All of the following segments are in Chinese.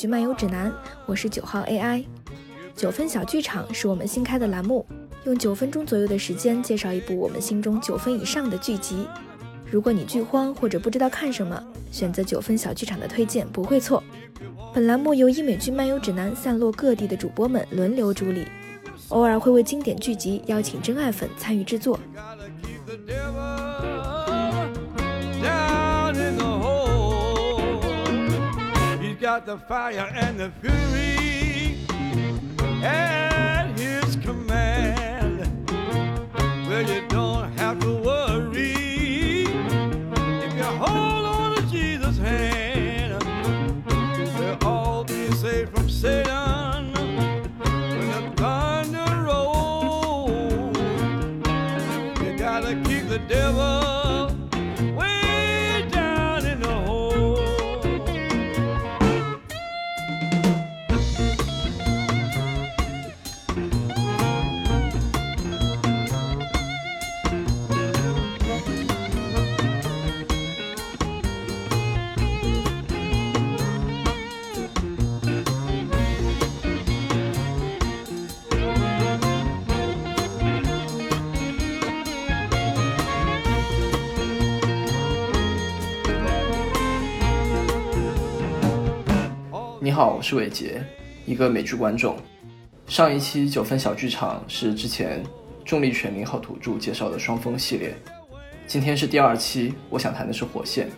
剧漫游指南，我是九号 AI。九分小剧场是我们新开的栏目，用九分钟左右的时间介绍一部我们心中九分以上的剧集。如果你剧荒或者不知道看什么，选择九分小剧场的推荐不会错。本栏目由英美剧漫游指南散落各地的主播们轮流主理，偶尔会为经典剧集邀请真爱粉参与制作。Got the fire and the fury 好，我是伟杰，一个美剧观众。上一期九分小剧场是之前重力犬零号土著介绍的双峰系列，今天是第二期，我想谈的是火线。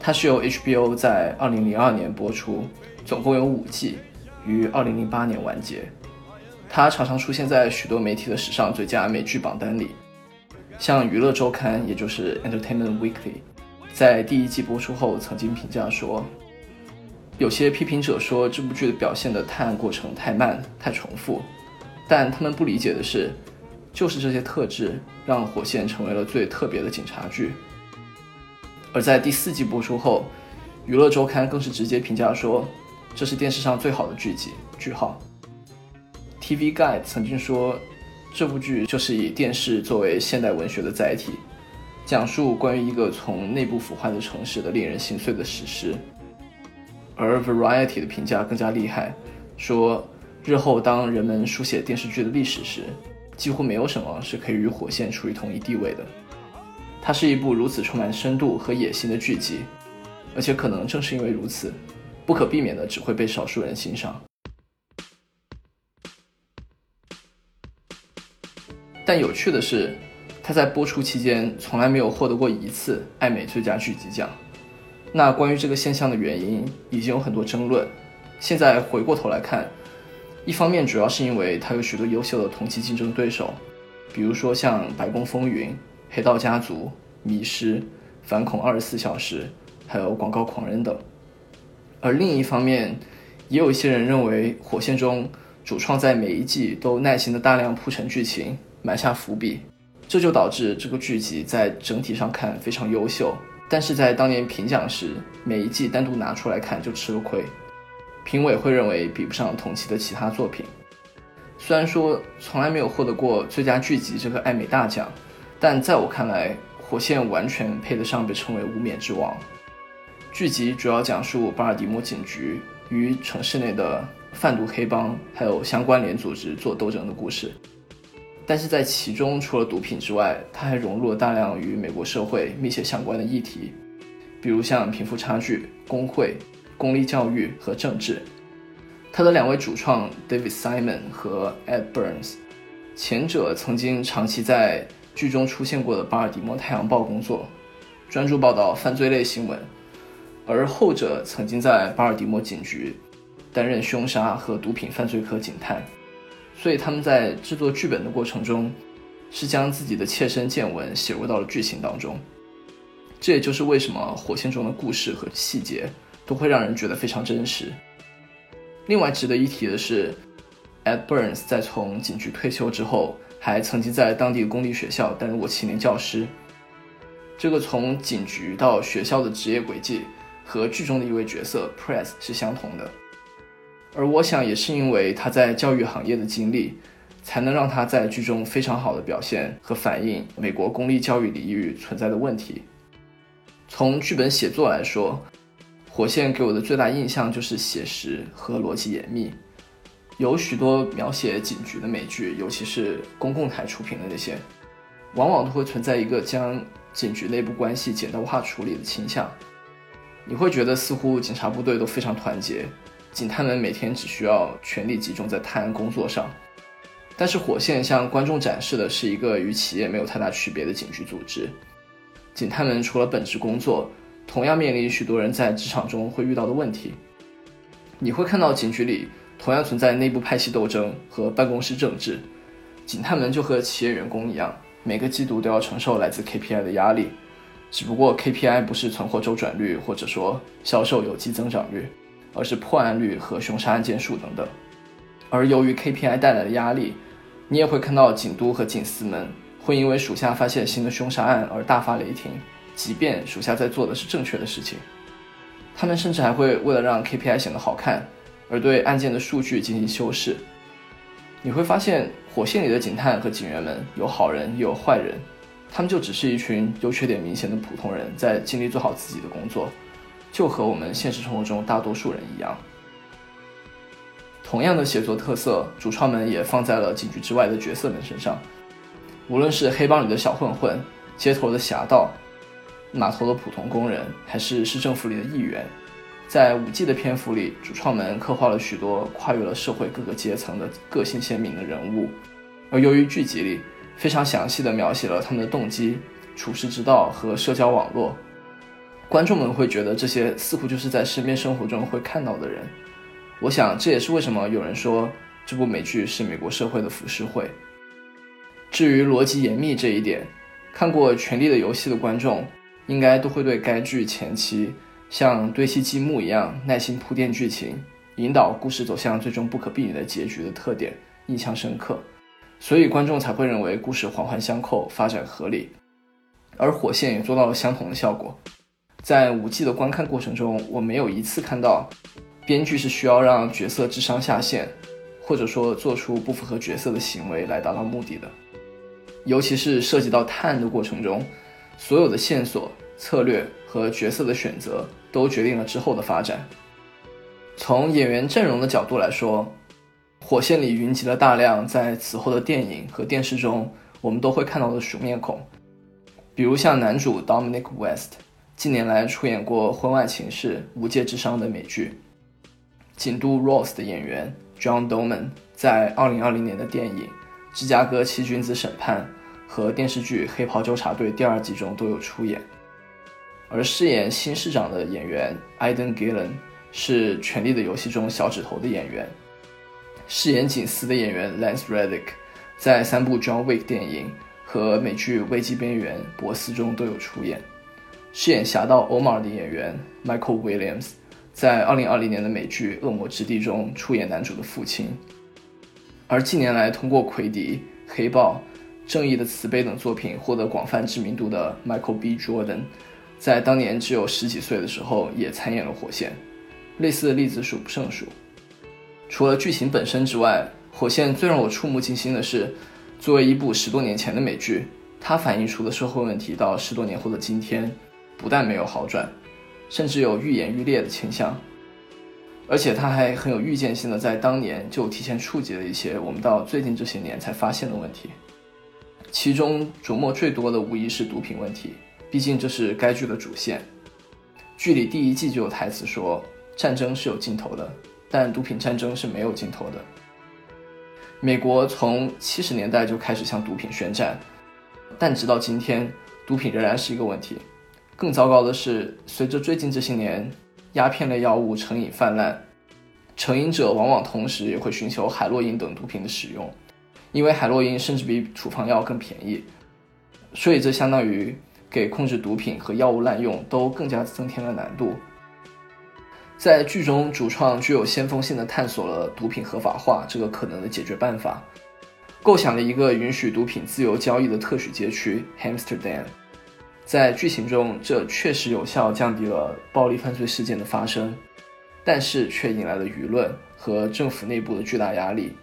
它是由 HBO 在二零零二年播出，总共有五季，于二零零八年完结。它常常出现在许多媒体的史上最佳美剧榜单里，像娱乐周刊，也就是 Entertainment Weekly，在第一季播出后曾经评价说。有些批评者说这部剧的表现的探案过程太慢、太重复，但他们不理解的是，就是这些特质让《火线》成为了最特别的警察剧。而在第四季播出后，娱乐周刊更是直接评价说这是电视上最好的剧集。句号。TV Guide 曾经说这部剧就是以电视作为现代文学的载体，讲述关于一个从内部腐坏的城市的令人心碎的史诗。而 Variety 的评价更加厉害，说日后当人们书写电视剧的历史时，几乎没有什么是可以与《火线》处于同一地位的。它是一部如此充满深度和野心的剧集，而且可能正是因为如此，不可避免的只会被少数人欣赏。但有趣的是，它在播出期间从来没有获得过一次艾美最佳剧集奖。那关于这个现象的原因，已经有很多争论。现在回过头来看，一方面主要是因为它有许多优秀的同期竞争对手，比如说像《白宫风云》《黑道家族》《迷失》《反恐二十四小时》，还有《广告狂人》等。而另一方面，也有一些人认为，《火线》中主创在每一季都耐心的大量铺陈剧情，埋下伏笔，这就导致这个剧集在整体上看非常优秀。但是在当年评奖时，每一季单独拿出来看就吃了亏，评委会认为比不上同期的其他作品。虽然说从来没有获得过最佳剧集这个艾美大奖，但在我看来，《火线》完全配得上被称为无冕之王。剧集主要讲述巴尔的摩警局与城市内的贩毒黑帮还有相关联组织做斗争的故事。但是在其中，除了毒品之外，它还融入了大量与美国社会密切相关的议题，比如像贫富差距、工会、公立教育和政治。他的两位主创 David Simon 和 Ed Burns，前者曾经长期在剧中出现过的巴尔的摩太阳报工作，专注报道犯罪类新闻，而后者曾经在巴尔的摩警局担任凶杀和毒品犯罪科警探。所以他们在制作剧本的过程中，是将自己的切身见闻写入到了剧情当中。这也就是为什么《火线》中的故事和细节都会让人觉得非常真实。另外值得一提的是，Ed Burns 在从警局退休之后，还曾经在当地公立学校担任过七年教师。这个从警局到学校的职业轨迹，和剧中的一位角色 Press 是相同的。而我想，也是因为他在教育行业的经历，才能让他在剧中非常好的表现和反映美国公立教育领域存在的问题。从剧本写作来说，《火线给我的最大印象就是写实和逻辑严密。有许多描写警局的美剧，尤其是公共台出品的那些，往往都会存在一个将警局内部关系简单化处理的倾向。你会觉得似乎警察部队都非常团结，警探们每天只需要全力集中在探案工作上。但是火线向观众展示的是一个与企业没有太大区别的警局组织。警探们除了本职工作，同样面临许多人在职场中会遇到的问题。你会看到警局里。同样存在内部派系斗争和办公室政治，警探们就和企业员工一样，每个季度都要承受来自 KPI 的压力。只不过 KPI 不是存货周转率，或者说销售有机增长率，而是破案率和凶杀案件数等等。而由于 KPI 带来的压力，你也会看到警督和警司们会因为属下发现新的凶杀案而大发雷霆，即便属下在做的是正确的事情。他们甚至还会为了让 KPI 显得好看。而对案件的数据进行修饰，你会发现火线里的警探和警员们有好人也有坏人，他们就只是一群优缺点明显的普通人，在尽力做好自己的工作，就和我们现实生活中大多数人一样。同样的写作特色，主创们也放在了警局之外的角色们身上，无论是黑帮里的小混混、街头的侠盗、码头的普通工人，还是市政府里的议员。在五季的篇幅里，主创们刻画了许多跨越了社会各个阶层的个性鲜明的人物，而由于剧集里非常详细的描写了他们的动机、处事之道和社交网络，观众们会觉得这些似乎就是在身边生活中会看到的人。我想这也是为什么有人说这部美剧是美国社会的浮世绘。至于逻辑严密这一点，看过《权力的游戏》的观众应该都会对该剧前期。像堆砌积木一样耐心铺垫剧情，引导故事走向最终不可避免的结局的特点印象深刻，所以观众才会认为故事环环相扣，发展合理。而火线也做到了相同的效果。在五季的观看过程中，我没有一次看到编剧是需要让角色智商下线，或者说做出不符合角色的行为来达到目的的。尤其是涉及到探案的过程中，所有的线索、策略和角色的选择。都决定了之后的发展。从演员阵容的角度来说，《火线》里云集了大量在此后的电影和电视中我们都会看到的熟面孔，比如像男主 Dominic West，近年来出演过《婚外情事》《无界之殇》的美剧；警督 Ross 的演员 John Doman 在2020年的电影《芝加哥七君子审判》和电视剧《黑袍纠察队》第二季中都有出演。而饰演新市长的演员 Iden Gillen 是《权力的游戏》中小指头的演员，饰演警司的演员 Lance Reddick 在三部 John Wick 电影和美剧《危机边缘》博斯中都有出演，饰演侠盗 Omar 的演员 Michael Williams 在2020年的美剧《恶魔之地》中出演男主的父亲，而近年来通过《魁迪》《黑豹》《正义的慈悲》等作品获得广泛知名度的 Michael B. Jordan。在当年只有十几岁的时候，也参演了《火线》，类似的例子数不胜数。除了剧情本身之外，《火线》最让我触目惊心的是，作为一部十多年前的美剧，它反映出的社会问题到十多年后的今天，不但没有好转，甚至有愈演愈烈的倾向。而且他还很有预见性的在当年就提前触及了一些我们到最近这些年才发现的问题，其中琢磨最多的无疑是毒品问题。毕竟这是该剧的主线。剧里第一季就有台词说：“战争是有尽头的，但毒品战争是没有尽头的。”美国从七十年代就开始向毒品宣战，但直到今天，毒品仍然是一个问题。更糟糕的是，随着最近这些年鸦片类药物成瘾泛滥，成瘾者往往同时也会寻求海洛因等毒品的使用，因为海洛因甚至比处方药更便宜，所以这相当于。给控制毒品和药物滥用都更加增添了难度。在剧中，主创具有先锋性的探索了毒品合法化这个可能的解决办法，构想了一个允许毒品自由交易的特许街区 Hamsterdam。在剧情中，这确实有效降低了暴力犯罪事件的发生，但是却引来了舆论和政府内部的巨大压力，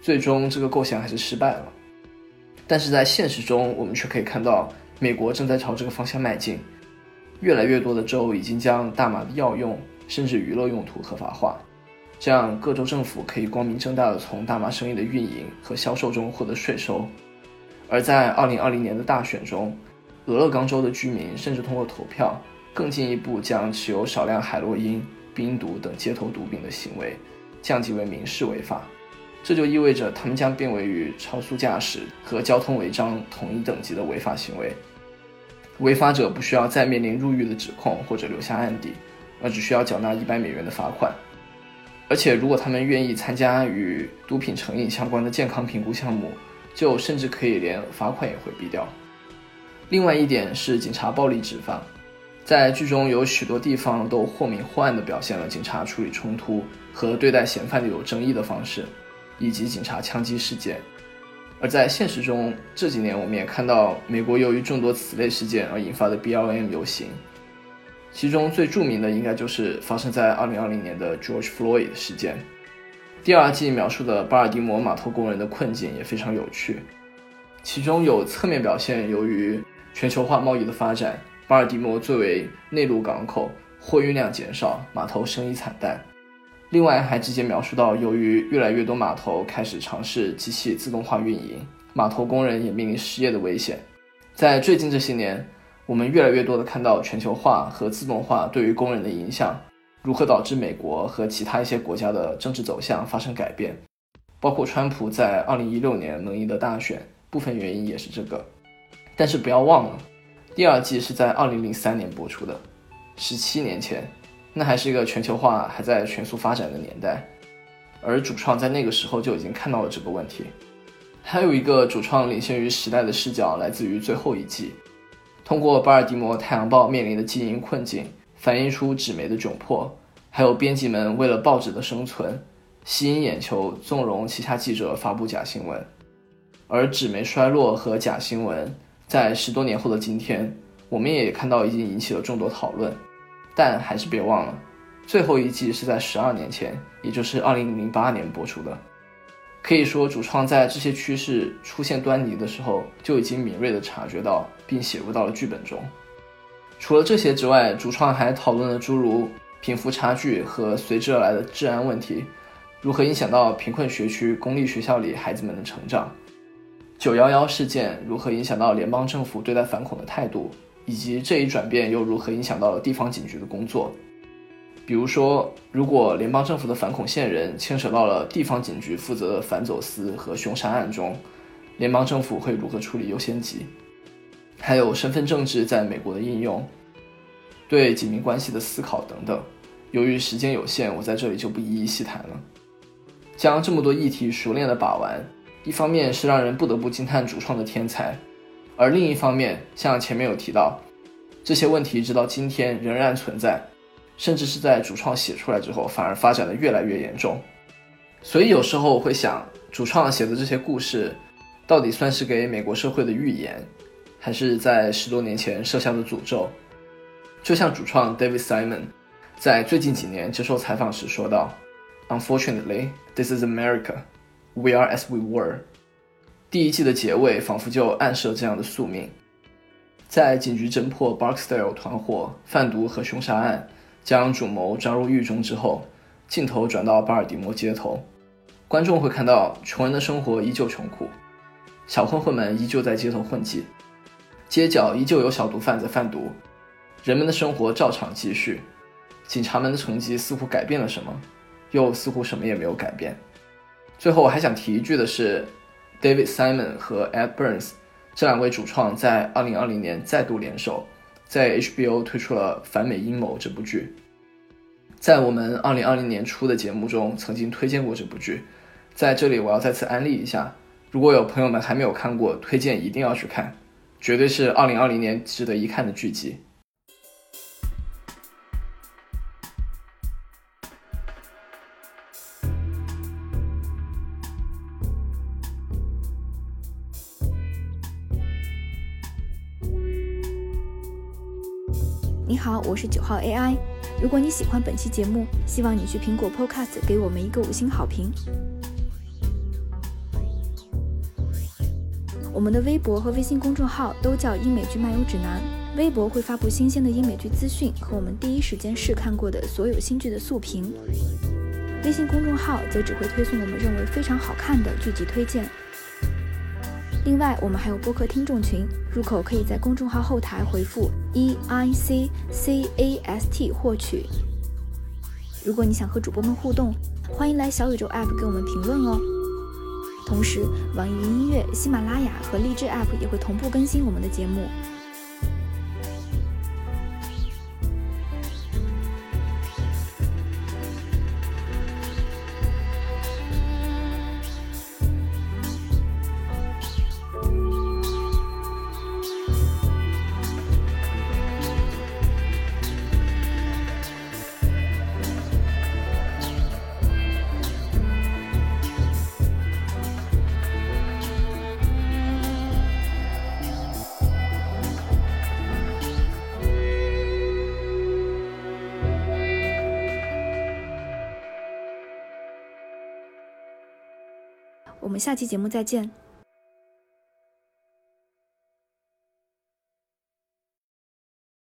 最终这个构想还是失败了。但是在现实中，我们却可以看到。美国正在朝这个方向迈进，越来越多的州已经将大麻的药用甚至娱乐用途合法化，这样各州政府可以光明正大的从大麻生意的运营和销售中获得税收。而在2020年的大选中，俄勒冈州的居民甚至通过投票，更进一步将持有少量海洛因、冰毒等街头毒品的行为降级为民事违法。这就意味着他们将变为与超速驾驶和交通违章同一等级的违法行为。违法者不需要再面临入狱的指控或者留下案底，而只需要缴纳一百美元的罚款。而且，如果他们愿意参加与毒品成瘾相关的健康评估项目，就甚至可以连罚款也回避掉。另外一点是警察暴力执法，在剧中有许多地方都或明或暗地表现了警察处理冲突和对待嫌犯的有争议的方式。以及警察枪击事件，而在现实中，这几年我们也看到美国由于众多此类事件而引发的 BLM 游行，其中最著名的应该就是发生在2020年的 George Floyd 事件。第二季描述的巴尔的摩码头工人的困境也非常有趣，其中有侧面表现，由于全球化贸易的发展，巴尔的摩作为内陆港口，货运量减少，码头生意惨淡。另外还直接描述到，由于越来越多码头开始尝试机器自动化运营，码头工人也面临失业的危险。在最近这些年，我们越来越多的看到全球化和自动化对于工人的影响，如何导致美国和其他一些国家的政治走向发生改变，包括川普在2016年能赢得大选，部分原因也是这个。但是不要忘了，第二季是在2003年播出的，十七年前。那还是一个全球化还在全速发展的年代，而主创在那个时候就已经看到了这个问题。还有一个主创领先于时代的视角，来自于最后一季，通过巴尔的摩太阳报面临的经营困境，反映出纸媒的窘迫，还有编辑们为了报纸的生存，吸引眼球，纵容其他记者发布假新闻。而纸媒衰落和假新闻，在十多年后的今天，我们也看到已经引起了众多讨论。但还是别忘了，最后一季是在十二年前，也就是二零零八年播出的。可以说，主创在这些趋势出现端倪的时候，就已经敏锐地察觉到，并写入到了剧本中。除了这些之外，主创还讨论了诸如贫富差距和随之而来的治安问题，如何影响到贫困学区公立学校里孩子们的成长；九幺幺事件如何影响到联邦政府对待反恐的态度。以及这一转变又如何影响到了地方警局的工作？比如说，如果联邦政府的反恐线人牵扯到了地方警局负责的反走私和凶杀案中，联邦政府会如何处理优先级？还有身份政治在美国的应用，对警民关系的思考等等。由于时间有限，我在这里就不一一细谈了。将这么多议题熟练的把玩，一方面是让人不得不惊叹主创的天才。而另一方面，像前面有提到，这些问题直到今天仍然存在，甚至是在主创写出来之后，反而发展的越来越严重。所以有时候我会想，主创写的这些故事，到底算是给美国社会的预言，还是在十多年前设下的诅咒？就像主创 David Simon 在最近几年接受采访时说道：“Unfortunately, this is America. We are as we were.” 第一季的结尾仿佛就暗示了这样的宿命。在警局侦破 Barksdale 团伙贩毒和凶杀案，将主谋抓入狱中之后，镜头转到巴尔的摩街头，观众会看到穷人的生活依旧穷苦，小混混们依旧在街头混迹，街角依旧有小毒贩在贩毒，人们的生活照常继续。警察们的成绩似乎改变了什么，又似乎什么也没有改变。最后我还想提一句的是。David Simon 和 Ed Burns 这两位主创在2020年再度联手，在 HBO 推出了《反美阴谋》这部剧。在我们2020年初的节目中曾经推荐过这部剧，在这里我要再次安利一下，如果有朋友们还没有看过，推荐一定要去看，绝对是2020年值得一看的剧集。你好，我是九号 AI。如果你喜欢本期节目，希望你去苹果 Podcast 给我们一个五星好评。我们的微博和微信公众号都叫英美剧漫游指南，微博会发布新鲜的英美剧资讯和我们第一时间试看过的所有新剧的速评。微信公众号则只会推送我们认为非常好看的剧集推荐。另外，我们还有播客听众群，入口可以在公众号后台回复 e i c c a s t 获取。如果你想和主播们互动，欢迎来小宇宙 App 给我们评论哦。同时，网易云音乐、喜马拉雅和荔枝 App 也会同步更新我们的节目。我们下期节目再见。